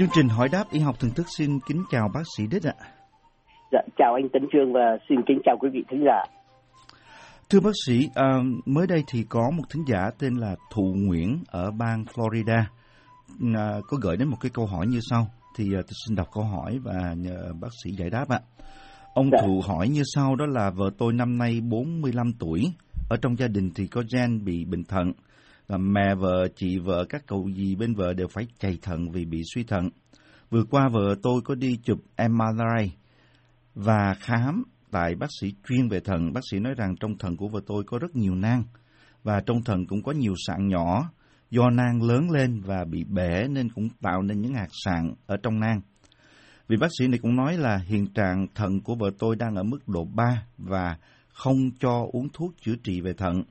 Chương trình hỏi đáp y học thường thức xin kính chào bác sĩ Đích ạ. Dạ, chào anh Tấn Trương và xin kính chào quý vị thính giả. Thưa bác sĩ, à, mới đây thì có một thính giả tên là Thụ Nguyễn ở bang Florida à, có gửi đến một cái câu hỏi như sau. Thì à, tôi xin đọc câu hỏi và nhờ bác sĩ giải đáp ạ. Ông dạ. Thụ hỏi như sau đó là vợ tôi năm nay 45 tuổi, ở trong gia đình thì có gen bị bệnh thận mẹ vợ, chị vợ, các cậu gì bên vợ đều phải chạy thận vì bị suy thận. Vừa qua vợ tôi có đi chụp MRI và khám tại bác sĩ chuyên về thận. Bác sĩ nói rằng trong thận của vợ tôi có rất nhiều nang và trong thận cũng có nhiều sạn nhỏ. Do nang lớn lên và bị bể nên cũng tạo nên những hạt sạn ở trong nang. Vì bác sĩ này cũng nói là hiện trạng thận của vợ tôi đang ở mức độ 3 và không cho uống thuốc chữa trị về thận.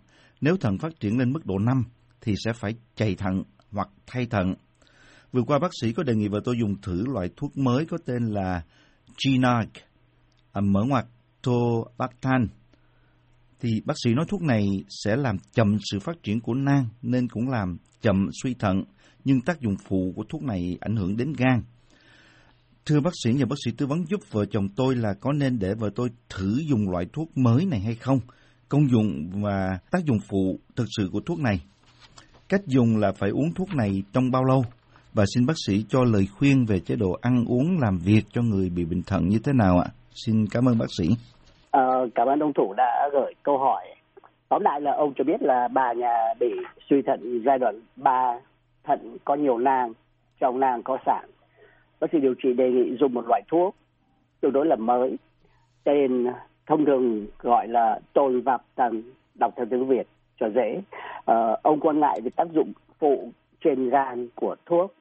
Nếu thận phát triển lên mức độ 5 thì sẽ phải chạy thận hoặc thay thận. Vừa qua bác sĩ có đề nghị vợ tôi dùng thử loại thuốc mới có tên là Ginag, à, mở ngoặc Tobactan. Thì bác sĩ nói thuốc này sẽ làm chậm sự phát triển của nang nên cũng làm chậm suy thận, nhưng tác dụng phụ của thuốc này ảnh hưởng đến gan. Thưa bác sĩ, nhờ bác sĩ tư vấn giúp vợ chồng tôi là có nên để vợ tôi thử dùng loại thuốc mới này hay không? Công dụng và tác dụng phụ thực sự của thuốc này Cách dùng là phải uống thuốc này trong bao lâu? Và xin bác sĩ cho lời khuyên về chế độ ăn uống làm việc cho người bị bệnh thận như thế nào ạ? Xin cảm ơn bác sĩ. À, cảm ơn ông Thủ đã gửi câu hỏi. Tóm lại là ông cho biết là bà nhà bị suy thận giai đoạn 3, thận có nhiều nang, trong nang có sạn. Bác sĩ điều trị đề nghị dùng một loại thuốc tương đối là mới, tên thông thường gọi là tồn vạp tần, đọc theo tiếng Việt cho dễ. Uh, ông quan ngại về tác dụng phụ trên gan của thuốc.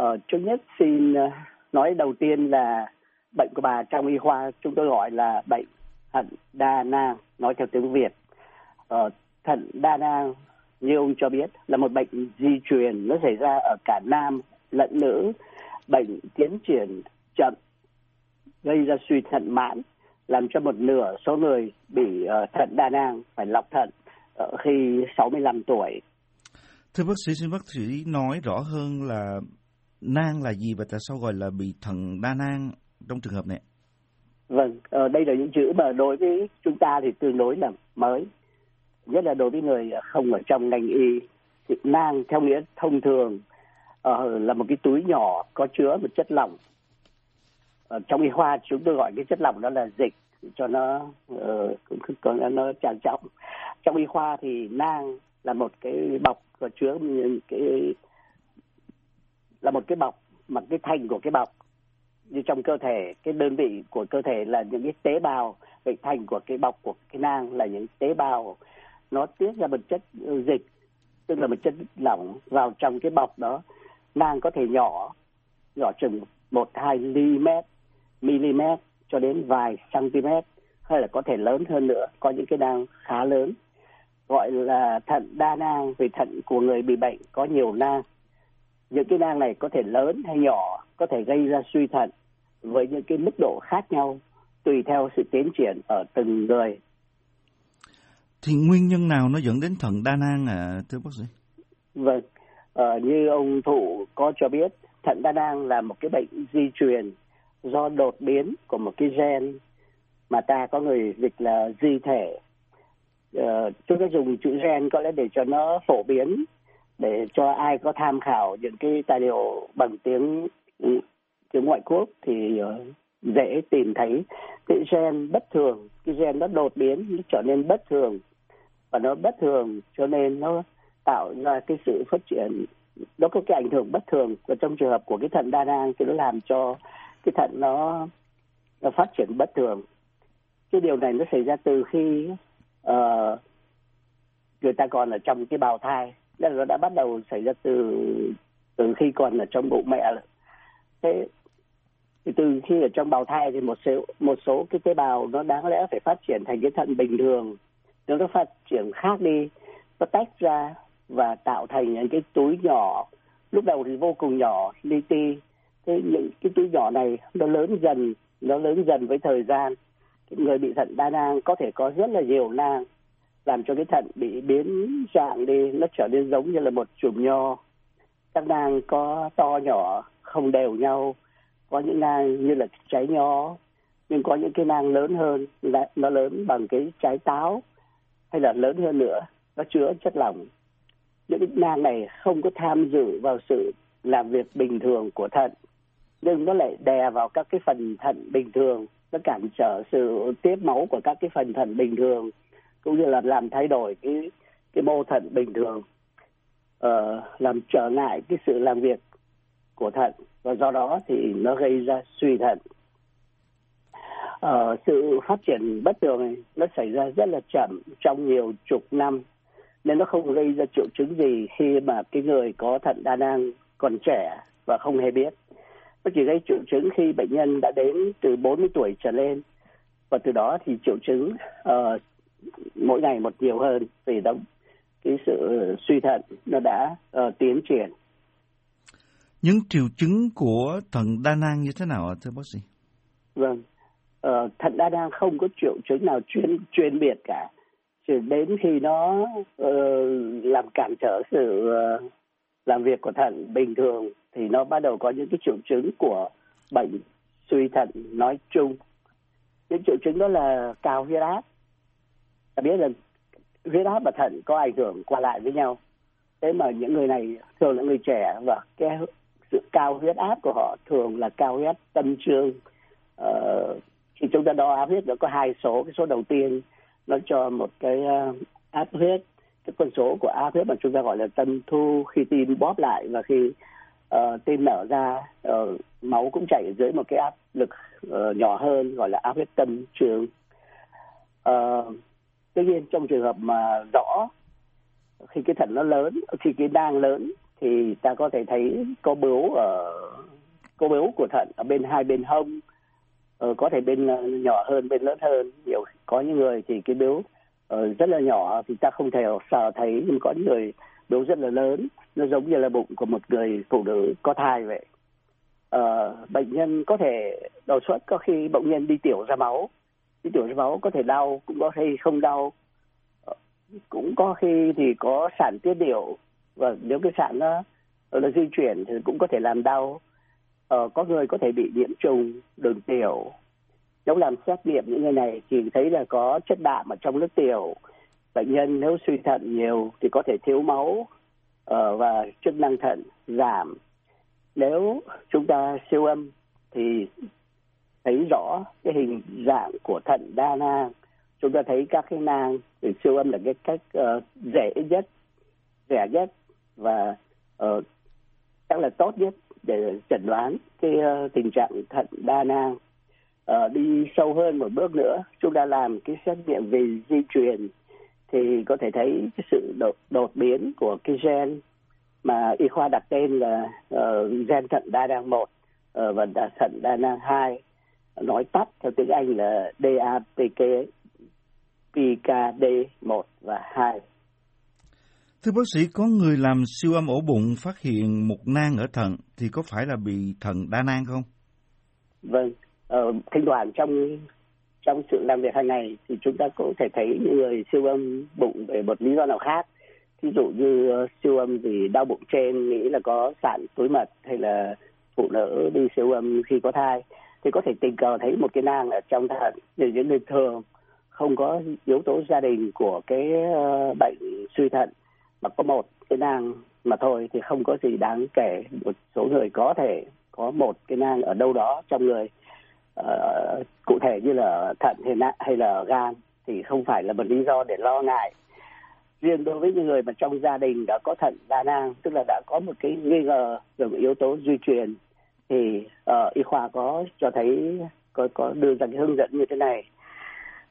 Uh, trước nhất xin ờ, nói đầu tiên là bệnh của bà trong y khoa chúng tôi gọi là bệnh thận đa nang, nói theo tiếng Việt. Uh, thận đa nang như ông cho biết là một bệnh di truyền nó xảy ra ở cả nam lẫn nữ. Bệnh tiến triển chậm gây ra suy thận mãn làm cho một nửa số người bị uh, thận đa nang phải lọc thận khi 65 tuổi. Thưa bác sĩ, xin bác sĩ nói rõ hơn là nang là gì và tại sao gọi là bị thận đa nang trong trường hợp này? Vâng, ờ, đây là những chữ mà đối với chúng ta thì tương đối là mới. Nhất là đối với người không ở trong ngành y. Thì nang theo nghĩa thông thường uh, là một cái túi nhỏ có chứa một chất lỏng. Uh, trong y khoa chúng tôi gọi cái chất lỏng đó là dịch cho nó uh, cũng còn nó trang trọng trong y khoa thì nang là một cái bọc và chứa những cái là một cái bọc mà cái thành của cái bọc. Như trong cơ thể cái đơn vị của cơ thể là những cái tế bào vậy thành của cái bọc của cái nang là những tế bào. Nó tiết ra một chất dịch tức là một chất lỏng vào trong cái bọc đó. Nang có thể nhỏ nhỏ chừng một hai mm mm cho đến vài cm hay là có thể lớn hơn nữa có những cái nang khá lớn. Gọi là thận đa nang vì thận của người bị bệnh có nhiều nang. Những cái nang này có thể lớn hay nhỏ có thể gây ra suy thận với những cái mức độ khác nhau tùy theo sự tiến triển ở từng người. Thì nguyên nhân nào nó dẫn đến thận đa nang à thưa bác sĩ? Vâng ờ, như ông thụ có cho biết thận đa nang là một cái bệnh di truyền do đột biến của một cái gen mà ta có người dịch là di thể. Ờ, chúng ta dùng chữ gen có lẽ để cho nó phổ biến để cho ai có tham khảo những cái tài liệu bằng tiếng ừ, tiếng ngoại quốc thì ờ, dễ tìm thấy. Cái gen bất thường cái gen nó đột biến nó trở nên bất thường và nó bất thường cho nên nó tạo ra cái sự phát triển. Nó có cái ảnh hưởng bất thường và trong trường hợp của cái thận đa nang thì nó làm cho cái thận nó nó phát triển bất thường. Cái điều này nó xảy ra từ khi uh, người ta còn ở trong cái bào thai. Nên là nó đã bắt đầu xảy ra từ từ khi còn ở trong bụng mẹ thế thì từ khi ở trong bào thai thì một số một số cái tế bào nó đáng lẽ phải phát triển thành cái thận bình thường. Nếu nó phát triển khác đi nó tách ra và tạo thành những cái túi nhỏ. Lúc đầu thì vô cùng nhỏ li ti thế những cái túi nhỏ này, nó lớn dần, nó lớn dần với thời gian. Người bị thận đa nang có thể có rất là nhiều nang, làm cho cái thận bị biến dạng đi, nó trở nên giống như là một chùm nho. Các nang có to nhỏ, không đều nhau. Có những nang như là trái nho, nhưng có những cái nang lớn hơn nó lớn bằng cái trái táo, hay là lớn hơn nữa, nó chứa chất lỏng. Những cái nang này không có tham dự vào sự làm việc bình thường của thận nhưng nó lại đè vào các cái phần thận bình thường nó cản trở sự tiếp máu của các cái phần thận bình thường cũng như là làm thay đổi cái cái mô thận bình thường ờ, làm trở ngại cái sự làm việc của thận. Và do đó thì nó gây ra suy thận. Ờ, sự phát triển bất thường này nó xảy ra rất là chậm trong nhiều chục năm nên nó không gây ra triệu chứng gì khi mà cái người có thận đa năng còn trẻ và không hề biết nó chỉ gây triệu chứng khi bệnh nhân đã đến từ 40 tuổi trở lên. Và từ đó thì triệu chứng uh, mỗi ngày một nhiều hơn vì đó cái sự suy thận nó đã uh, tiến triển. Những triệu chứng của thận đa nang như thế nào thưa bác sĩ? Vâng uh, thận đa nang không có triệu chứng nào chuyên chuyên biệt cả. Chỉ đến khi nó uh, làm cản trở sự uh, làm việc của thận bình thường thì nó bắt đầu có những cái triệu chứng của bệnh suy thận nói chung. Những triệu chứng đó là cao huyết áp. Ta biết rằng huyết áp và thận có ảnh hưởng qua lại với nhau. Thế mà những người này thường là người trẻ và cái sự cao huyết áp của họ thường là cao huyết tâm trương. Ờ, khi chúng ta đo áp huyết nó có hai số. Cái số đầu tiên nó cho một cái ờ, áp huyết cái con số của áp huyết mà chúng ta gọi là tâm thu khi tim bóp lại và khi uh, tim nở ra uh, máu cũng chảy dưới một cái áp lực uh, nhỏ hơn gọi là áp huyết tâm trường. Uh, tuy nhiên trong trường hợp mà rõ khi cái thận nó lớn khi cái đang lớn thì ta có thể thấy có bướu ở có bướu của thận ở bên hai bên hông uh, có thể bên nhỏ hơn bên lớn hơn. Nhiều có những người thì cái bướu uh, rất là nhỏ thì ta không thể sờ thấy nhưng có những người bướu rất là lớn. Nó giống như là bụng của một người phụ nữ có thai vậy. Uh, bệnh nhân có thể đột xuất có khi bệnh nhân đi tiểu ra máu. Đi tiểu ra máu có thể đau cũng có khi không đau. Uh, cũng có khi thì có sản tiết điệu. Và nếu cái sản nó nó di chuyển thì cũng có thể làm đau. Uh, có người có thể bị nhiễm trùng đường tiểu nếu làm xét nghiệm những người này thì thấy là có chất đạm ở trong nước tiểu. Bệnh nhân nếu suy thận nhiều thì có thể thiếu máu uh, và chức năng thận giảm. Nếu chúng ta siêu âm thì thấy rõ cái hình dạng của thận đa nang. Chúng ta thấy các cái nang thì siêu âm là cái cách ờ, uh, dễ nhất rẻ nhất và uh, chắc là tốt nhất để chẩn đoán cái uh, tình trạng thận đa nang uh, đi sâu hơn một bước nữa chúng ta làm cái xét nghiệm về di truyền thì có thể thấy cái sự đột, đột biến của cái gen mà y khoa đặt tên là uh, gen thận đa nang một uh, và thận đa nang hai nói tắt theo tiếng Anh là DAPK PKD 1 và 2. Thưa bác sĩ, có người làm siêu âm ổ bụng phát hiện một nang ở thận thì có phải là bị thận đa nang không? Vâng, ờ, thỉnh thoảng trong trong sự làm việc hàng ngày thì chúng ta có thể thấy những người siêu âm bụng về một lý do nào khác. Ví dụ như ờ, siêu âm vì đau bụng trên nghĩ là có sạn túi mật hay là phụ nữ đi siêu âm khi có thai thì có thể tình cờ thấy một cái nang ở trong thận thì những người thường không có yếu tố gia đình của cái ờ, bệnh suy thận mà có một cái nang mà thôi thì không có gì đáng kể. Một số người có thể có một cái nang ở đâu đó trong người uh, cụ thể như là thận hay, hay là gan thì không phải là một lý do để lo ngại. Riêng đối với những người mà trong gia đình đã có thận đa nang tức là đã có một cái nghi ngờ về một yếu tố di truyền thì uh, y khoa có cho thấy có có đưa ra cái hướng dẫn như thế này.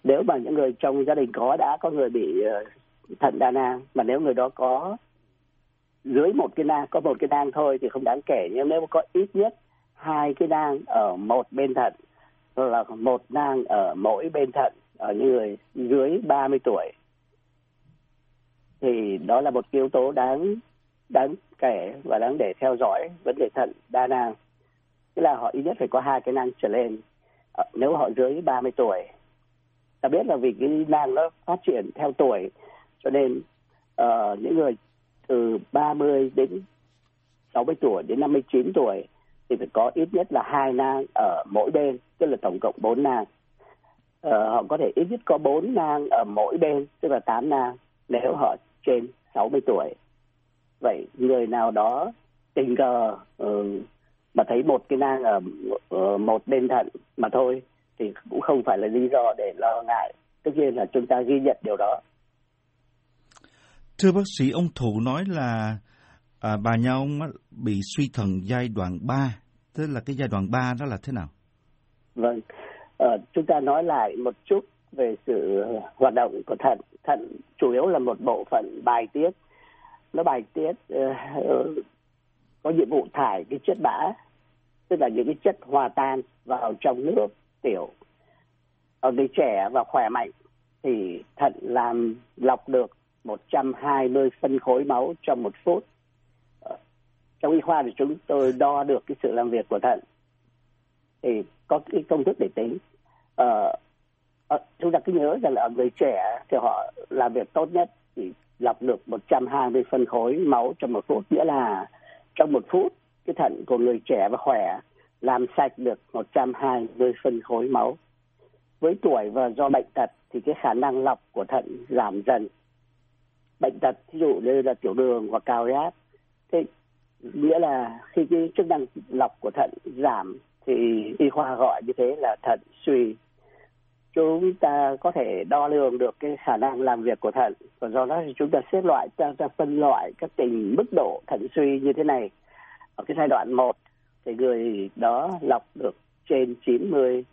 Nếu mà những người trong gia đình có đã có người bị uh, thận đa nang mà nếu người đó có dưới một cái nang có một cái nang thôi thì không đáng kể nhưng nếu có ít nhất hai cái nang ở một bên thận là một nang ở mỗi bên thận ở những người dưới 30 tuổi. Thì đó là một yếu tố đáng đáng kể và đáng để theo dõi vấn đề thận đa nang. Tức là họ ít nhất phải có hai cái nang trở lên. Ờ, nếu họ dưới 30 tuổi ta biết là vì cái nang nó phát triển theo tuổi cho nên uh, những người từ 30 đến 60 tuổi đến 59 tuổi thì phải có ít nhất là hai nang ở mỗi bên tức là tổng cộng bốn nang. Ờ, họ có thể ít nhất có bốn nang ở mỗi bên tức là tám nang nếu họ trên 60 tuổi. Vậy người nào đó tình cờ ừ, mà thấy một cái nang ở một bên thận mà thôi thì cũng không phải là lý do để lo ngại. Tất nhiên là chúng ta ghi nhận điều đó. Thưa bác sĩ ông thủ nói là à, bà nhà ông bị suy thận giai đoạn 3 tức là cái giai đoạn 3 đó là thế nào? Vâng. À, chúng ta nói lại một chút về sự hoạt động của thận. Thận chủ yếu là một bộ phận bài tiết. Nó bài tiết uh, có nhiệm vụ thải cái chất bã tức là những cái chất hòa tan vào trong nước tiểu. Ở người trẻ và khỏe mạnh thì thận làm lọc được 120 phân khối máu trong một phút. Trong y khoa thì chúng tôi đo được cái sự làm việc của thận. Thì có cái công thức để tính. Ờ, ờ chúng ta cứ nhớ rằng là ở người trẻ thì họ làm việc tốt nhất thì lọc được 120 phân khối máu trong một phút. Nghĩa là trong một phút cái thận của người trẻ và khỏe làm sạch được 120 phân khối máu. Với tuổi và do bệnh tật thì cái khả năng lọc của thận giảm dần. Bệnh tật ví dụ như là tiểu đường hoặc cao huyết thế nghĩa là khi cái chức năng lọc của thận giảm thì y khoa gọi như thế là thận suy. Chúng ta có thể đo lường được cái khả năng làm việc của thận. Và do đó thì chúng ta xếp loại ta, ta phân loại các tình mức độ thận suy như thế này. Ở cái giai đoạn 1 thì người đó lọc được trên 90 uh,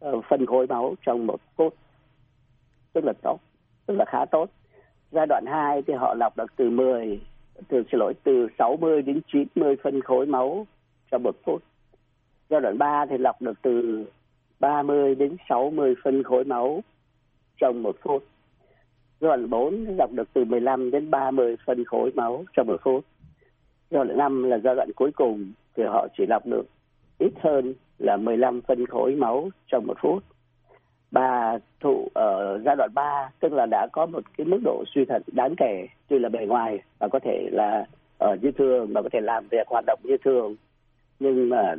ờ, phân khối máu trong một phút. Tức là tốt tức là khá tốt. Giai đoạn 2 thì họ lọc được từ 10 từ, xin lỗi, từ 60 đến 90 phân khối máu cho một phút. Giai đoạn 3 thì lọc được từ 30 đến 60 phân khối máu trong một phút. Giai đoạn 4 lọc được từ 15 đến 30 phân khối máu trong một phút. Giai đoạn 5 là giai đoạn cuối cùng thì họ chỉ lọc được ít hơn là 15 phân khối máu trong một phút. Bà thụ ở giai đoạn 3 tức là đã có một cái mức độ suy thận đáng kể tuy là bề ngoài và có thể là ở như thường và có thể làm việc hoạt động như thường. Nhưng mà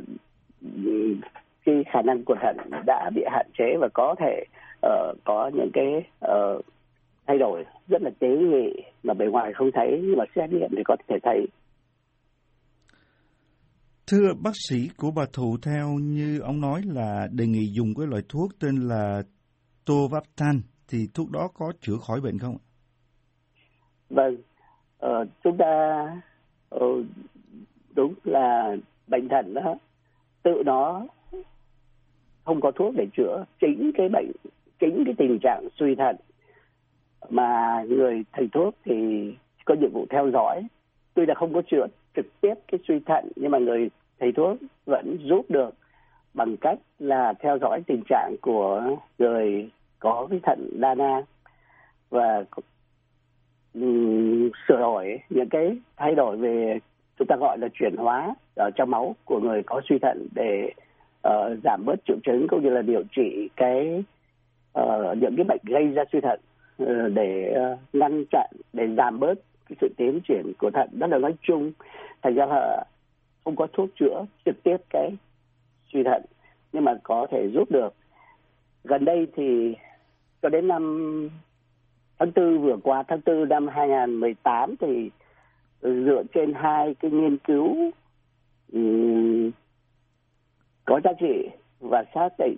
khi khả năng của thận đã bị hạn chế và có thể uh, có những cái uh, thay đổi rất là tế nhị mà bề ngoài không thấy nhưng mà xét nghiệm thì có thể thấy. Thưa bác sĩ của bà Thụ theo như ông nói là đề nghị dùng cái loại thuốc tên là Tovaptan thì thuốc đó có chữa khỏi bệnh không? Vâng, ờ, chúng ta ờ, đúng là bệnh thận đó tự nó không có thuốc để chữa chính cái bệnh chính cái tình trạng suy thận mà người thầy thuốc thì có nhiệm vụ theo dõi tuy là không có chữa trực tiếp cái suy thận nhưng mà người thầy thuốc vẫn giúp được bằng cách là theo dõi tình trạng của người có cái thận đa nang và um, sửa đổi những cái thay đổi về chúng ta gọi là chuyển hóa ở trong máu của người có suy thận để uh, giảm bớt triệu chứng cũng như là điều trị cái uh, những cái bệnh gây ra suy thận uh, để uh, ngăn chặn để giảm bớt cái sự tiến triển của thận đó là nói chung. Thành ra là không có thuốc chữa trực tiếp cái suy thận nhưng mà có thể giúp được. Gần đây thì cho đến năm tháng tư vừa qua tháng tư năm 2018 thì dựa trên hai cái nghiên cứu um, có giá trị và xác định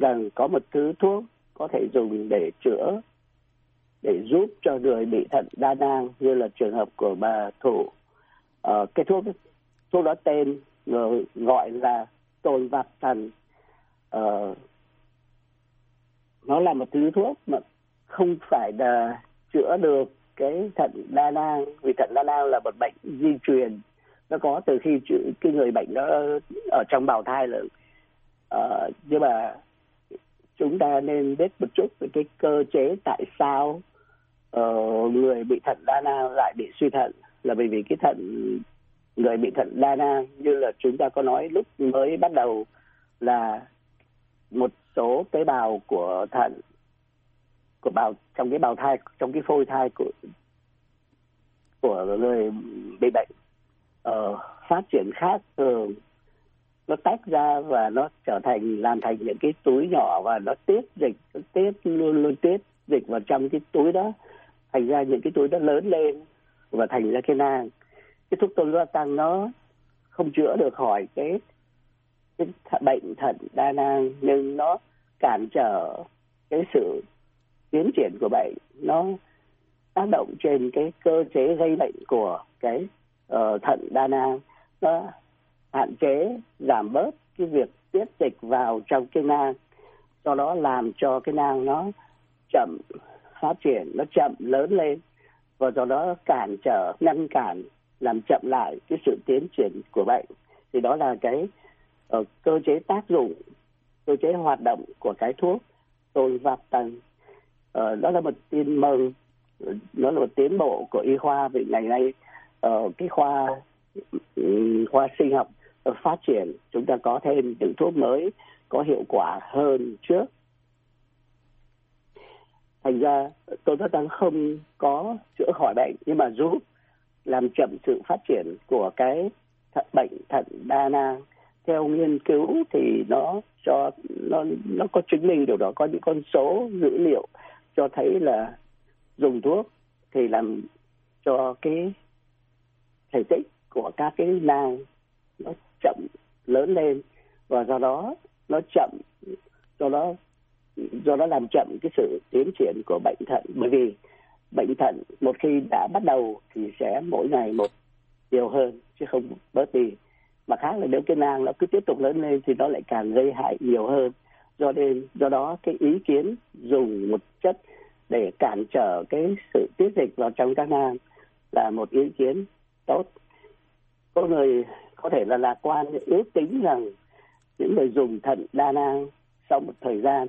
rằng có một thứ thuốc có thể dùng để chữa để giúp cho người bị thận đa nang như là trường hợp của bà thủ uh, ờ, cái thuốc thuốc đó tên gọi là tồn vạc thần. Uh, nó là một thứ thuốc mà không phải là chữa được cái thận đa nang vì thận đa nang là một bệnh di truyền. Nó có từ khi cái người bệnh đó ở trong bào thai rồi uh, ờ, nhưng mà chúng ta nên biết một chút về cái cơ chế tại sao uh, người bị thận đa nang lại bị suy thận. Là bởi vì cái thận người bị thận đa nang như là chúng ta có nói lúc mới bắt đầu là một số tế bào của thận của bào trong cái bào thai trong cái phôi thai của của người bị bệnh uh, phát triển khác thường nó tách ra và nó trở thành làm thành những cái túi nhỏ và nó tiết dịch nó tiết luôn luôn tiết dịch vào trong cái túi đó. Thành ra những cái túi đó lớn lên và thành ra cái nang. Cái thuốc tôn tăng nó không chữa được khỏi cái cái bệnh thận đa nang nhưng nó cản trở cái sự tiến triển của bệnh. Nó tác động trên cái cơ chế gây bệnh của cái uh, thận đa nang. Nó hạn chế giảm bớt cái việc tiết dịch vào trong cái nang. Do đó làm cho cái nang nó chậm phát triển nó chậm lớn lên. Và do đó cản trở ngăn cản làm chậm lại cái sự tiến triển của bệnh. Thì đó là cái uh, cơ chế tác dụng cơ chế hoạt động của cái thuốc tôi vạp tầng uh, đó là một tin mừng nó là một tiến bộ của y khoa vì ngày nay uh, cái khoa ừ, khoa sinh học Ờ, phát triển, chúng ta có thêm những thuốc mới có hiệu quả hơn trước. Thành ra tôi rất đang không có chữa khỏi bệnh, nhưng mà giúp làm chậm sự phát triển của cái thận, bệnh thận đa nang. Theo nghiên cứu thì nó cho, nó nó có chứng minh điều đó, có những con số dữ liệu cho thấy là dùng thuốc thì làm cho cái thể tích của các cái nang nó chậm lớn lên và do đó nó chậm, do đó do đó làm chậm cái sự tiến triển của bệnh thận. Bởi vì bệnh thận một khi đã bắt đầu thì sẽ mỗi ngày một nhiều hơn, chứ không bớt đi. Mà khác là nếu cái nang nó cứ tiếp tục lớn lên thì nó lại càng gây hại nhiều hơn. Do nên, do đó cái ý kiến dùng một chất để cản trở cái sự tiết dịch vào trong các nang là một ý kiến tốt. Có người có thể là lạc quan, ước tính rằng những người dùng thận đa nang sau một thời gian,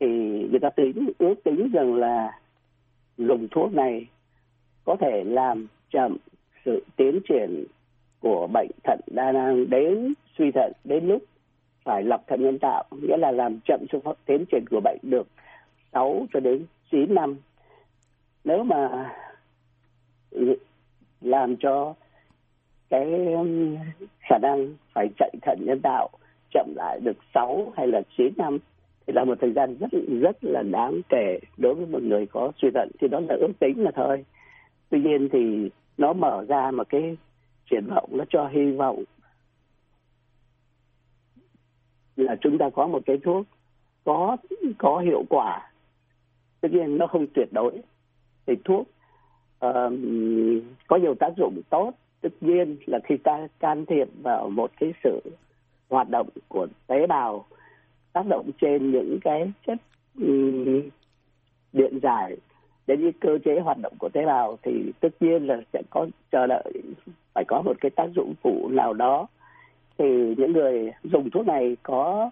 thì người ta tính, ước tính rằng là dùng thuốc này có thể làm chậm sự tiến triển của bệnh thận đa nang đến suy thận, đến lúc phải lọc thận nhân tạo, nghĩa là làm chậm sự tiến triển của bệnh được 6 cho đến 9 năm. Nếu mà làm cho cái um, khả năng phải chạy thận nhân tạo chậm lại được 6 hay là 9 năm thì là một thời gian rất rất là đáng kể đối với một người có suy thận. Thì đó là ước tính là thôi. Tuy nhiên thì nó mở ra một cái triển vọng nó cho hy vọng là chúng ta có một cái thuốc có có hiệu quả. Tất nhiên nó không tuyệt đối. Thì thuốc uh, có nhiều tác dụng tốt tất nhiên là khi ta can thiệp vào một cái sự hoạt động của tế bào tác động trên những cái chất um, điện giải đến những cơ chế hoạt động của tế bào thì tất nhiên là sẽ có chờ đợi phải có một cái tác dụng phụ nào đó. Thì những người dùng thuốc này có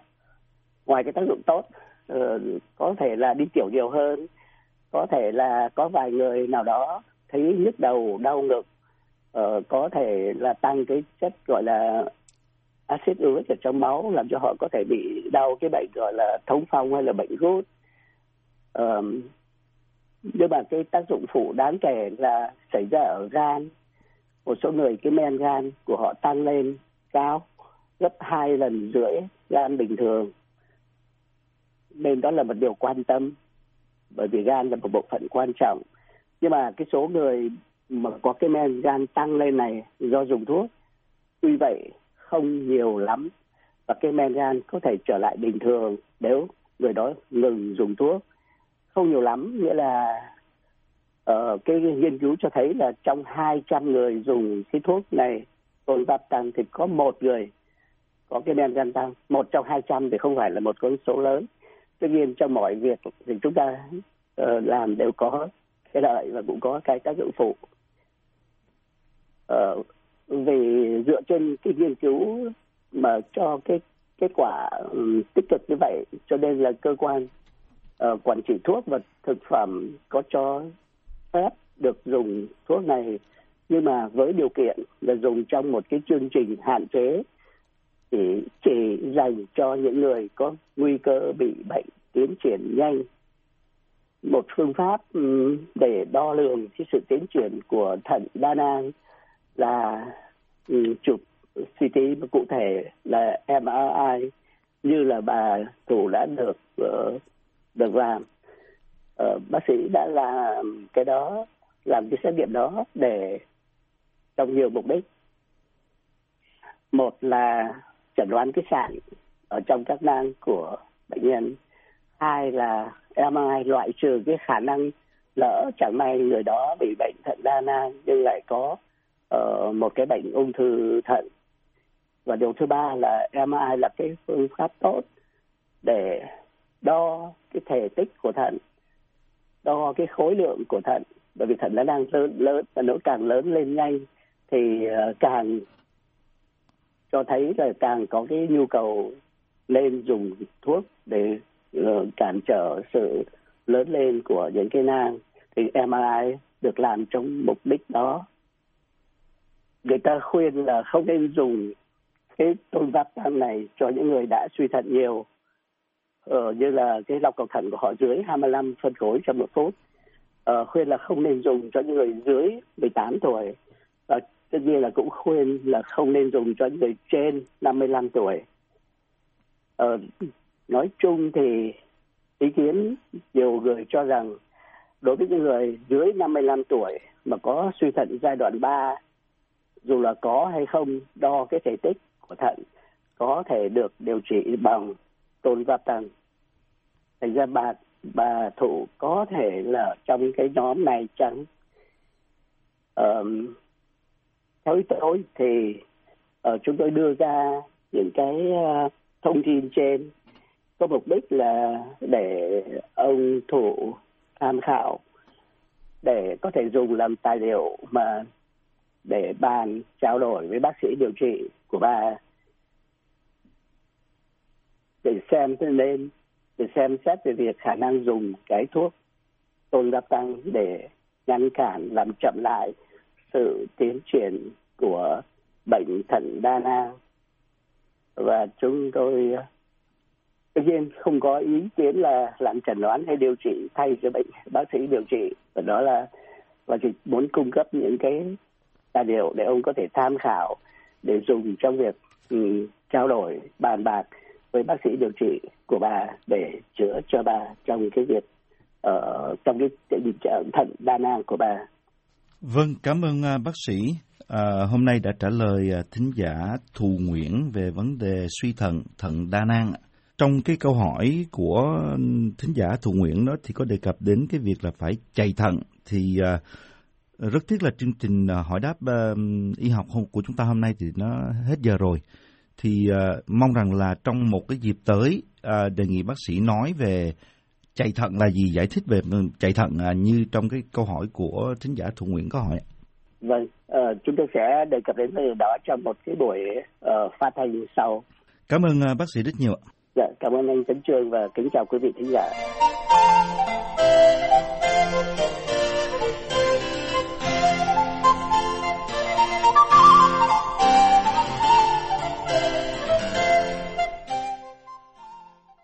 ngoài cái tác dụng tốt uh, có thể là đi tiểu nhiều hơn có thể là có vài người nào đó thấy nhức đầu đau ngực uh, có thể là tăng cái chất gọi là axit uric ở trong máu làm cho họ có thể bị đau cái bệnh gọi là thống phong hay là bệnh gút. Um, nhưng mà cái tác dụng phụ đáng kể là xảy ra ở gan. Một số người cái men gan của họ tăng lên cao gấp hai lần rưỡi gan bình thường. Nên đó là một điều quan tâm bởi vì gan là một bộ phận quan trọng. Nhưng mà cái số người mà có cái men gan tăng lên này do dùng thuốc. Tuy vậy không nhiều lắm. Và cái men gan có thể trở lại bình thường nếu người đó ngừng dùng thuốc. Không nhiều lắm nghĩa là uh, cái nghiên cứu cho thấy là trong 200 người dùng cái thuốc này tồn bắp tăng thì có một người có cái men gan tăng một trong 200 thì không phải là một con số lớn. Tuy nhiên trong mọi việc thì chúng ta uh, làm đều có cái lợi và cũng có cái tác dụng phụ uh, dựa trên cái nghiên cứu mà cho cái kết quả um, tích cực như vậy cho nên là cơ quan uh, quản trị thuốc và thực phẩm có cho phép được dùng thuốc này. Nhưng mà với điều kiện là dùng trong một cái chương trình hạn chế chỉ chỉ dành cho những người có nguy cơ bị bệnh tiến triển nhanh. Một phương pháp ừ, để đo lường cái sự tiến triển của thận đa nang là um, chụp CT mà cụ thể là MRI như là bà thủ đã được uh, được làm. Uh, bác sĩ đã làm cái đó làm cái xét nghiệm đó để trong nhiều mục đích. Một là chẩn đoán cái sạn ở trong các nang của bệnh nhân. Hai là MRI loại trừ cái khả năng lỡ chẳng may người đó bị bệnh thận đa nang nhưng lại có uh, một cái bệnh ung thư thận. Và điều thứ ba là MRI là cái phương pháp tốt để đo cái thể tích của thận đo cái khối lượng của thận. Bởi vì thận nó đang lớn lớn và nó càng lớn lên nhanh thì ờ, càng cho thấy là càng có cái nhu cầu lên dùng thuốc để ờ, cản trở sự lớn lên của những cái nang. Thì MRI được làm trong mục đích đó người ta khuyên là không nên dùng cái tôn váp tăng này cho những người đã suy thận nhiều. Ờ, như là cái lọc cầu thận của họ dưới 25 phân khối trong một phút. Ờ, khuyên là không nên dùng cho những người dưới 18 tuổi. Và tất nhiên là cũng khuyên là không nên dùng cho những người trên 55 tuổi. Ờ, nói chung thì ý kiến nhiều người cho rằng đối với những người dưới 55 tuổi mà có suy thận giai đoạn 3 dù là có hay không đo cái thể tích của thận có thể được điều trị bằng tôn gia tăng. Thành ra bà bà thụ có thể là trong cái nhóm này chẳng um, tối tối thì uh, chúng tôi đưa ra những cái uh, thông tin trên. Có mục đích là để ông thụ tham khảo để có thể dùng làm tài liệu mà để bàn, trao đổi với bác sĩ điều trị của bà. Để xem thế nên, để xem xét về việc khả năng dùng cái thuốc tôn gia tăng để ngăn cản, làm chậm lại sự tiến triển của bệnh thận đa nang và chúng tôi, tất nhiên không có ý kiến là làm chẩn đoán hay điều trị thay cho bệnh, bác sĩ điều trị. Và đó là, và chỉ muốn cung cấp những cái tài liệu để ông có thể tham khảo để dùng trong việc um, trao đổi bàn bạc với bác sĩ điều trị của bà để chữa cho bà trong cái việc ở uh, trong cái tình trạng thận đa nang của bà. Vâng, cảm ơn uh, bác sĩ. À, hôm nay đã trả lời uh, thính giả Thù Nguyễn về vấn đề suy thận, thận đa nang. Trong cái câu hỏi của thính giả Thù Nguyễn đó thì có đề cập đến cái việc là phải chạy thận thì uh, rất tiếc là chương trình uh, hỏi đáp uh, y học của chúng ta hôm nay thì nó hết giờ rồi. Thì uh, mong rằng là trong một cái dịp tới uh, đề nghị bác sĩ nói về chạy thận là gì, giải thích về chạy thận uh, như trong cái câu hỏi của thính giả Thù Nguyễn có hỏi. Vâng, uh, chúng tôi sẽ đề cập đến vấn đề đó trong một cái buổi uh, phát thanh sau. Cảm ơn uh, bác sĩ rất nhiều ạ. Dạ, cảm ơn anh Tấn Trương và kính chào quý vị thính giả.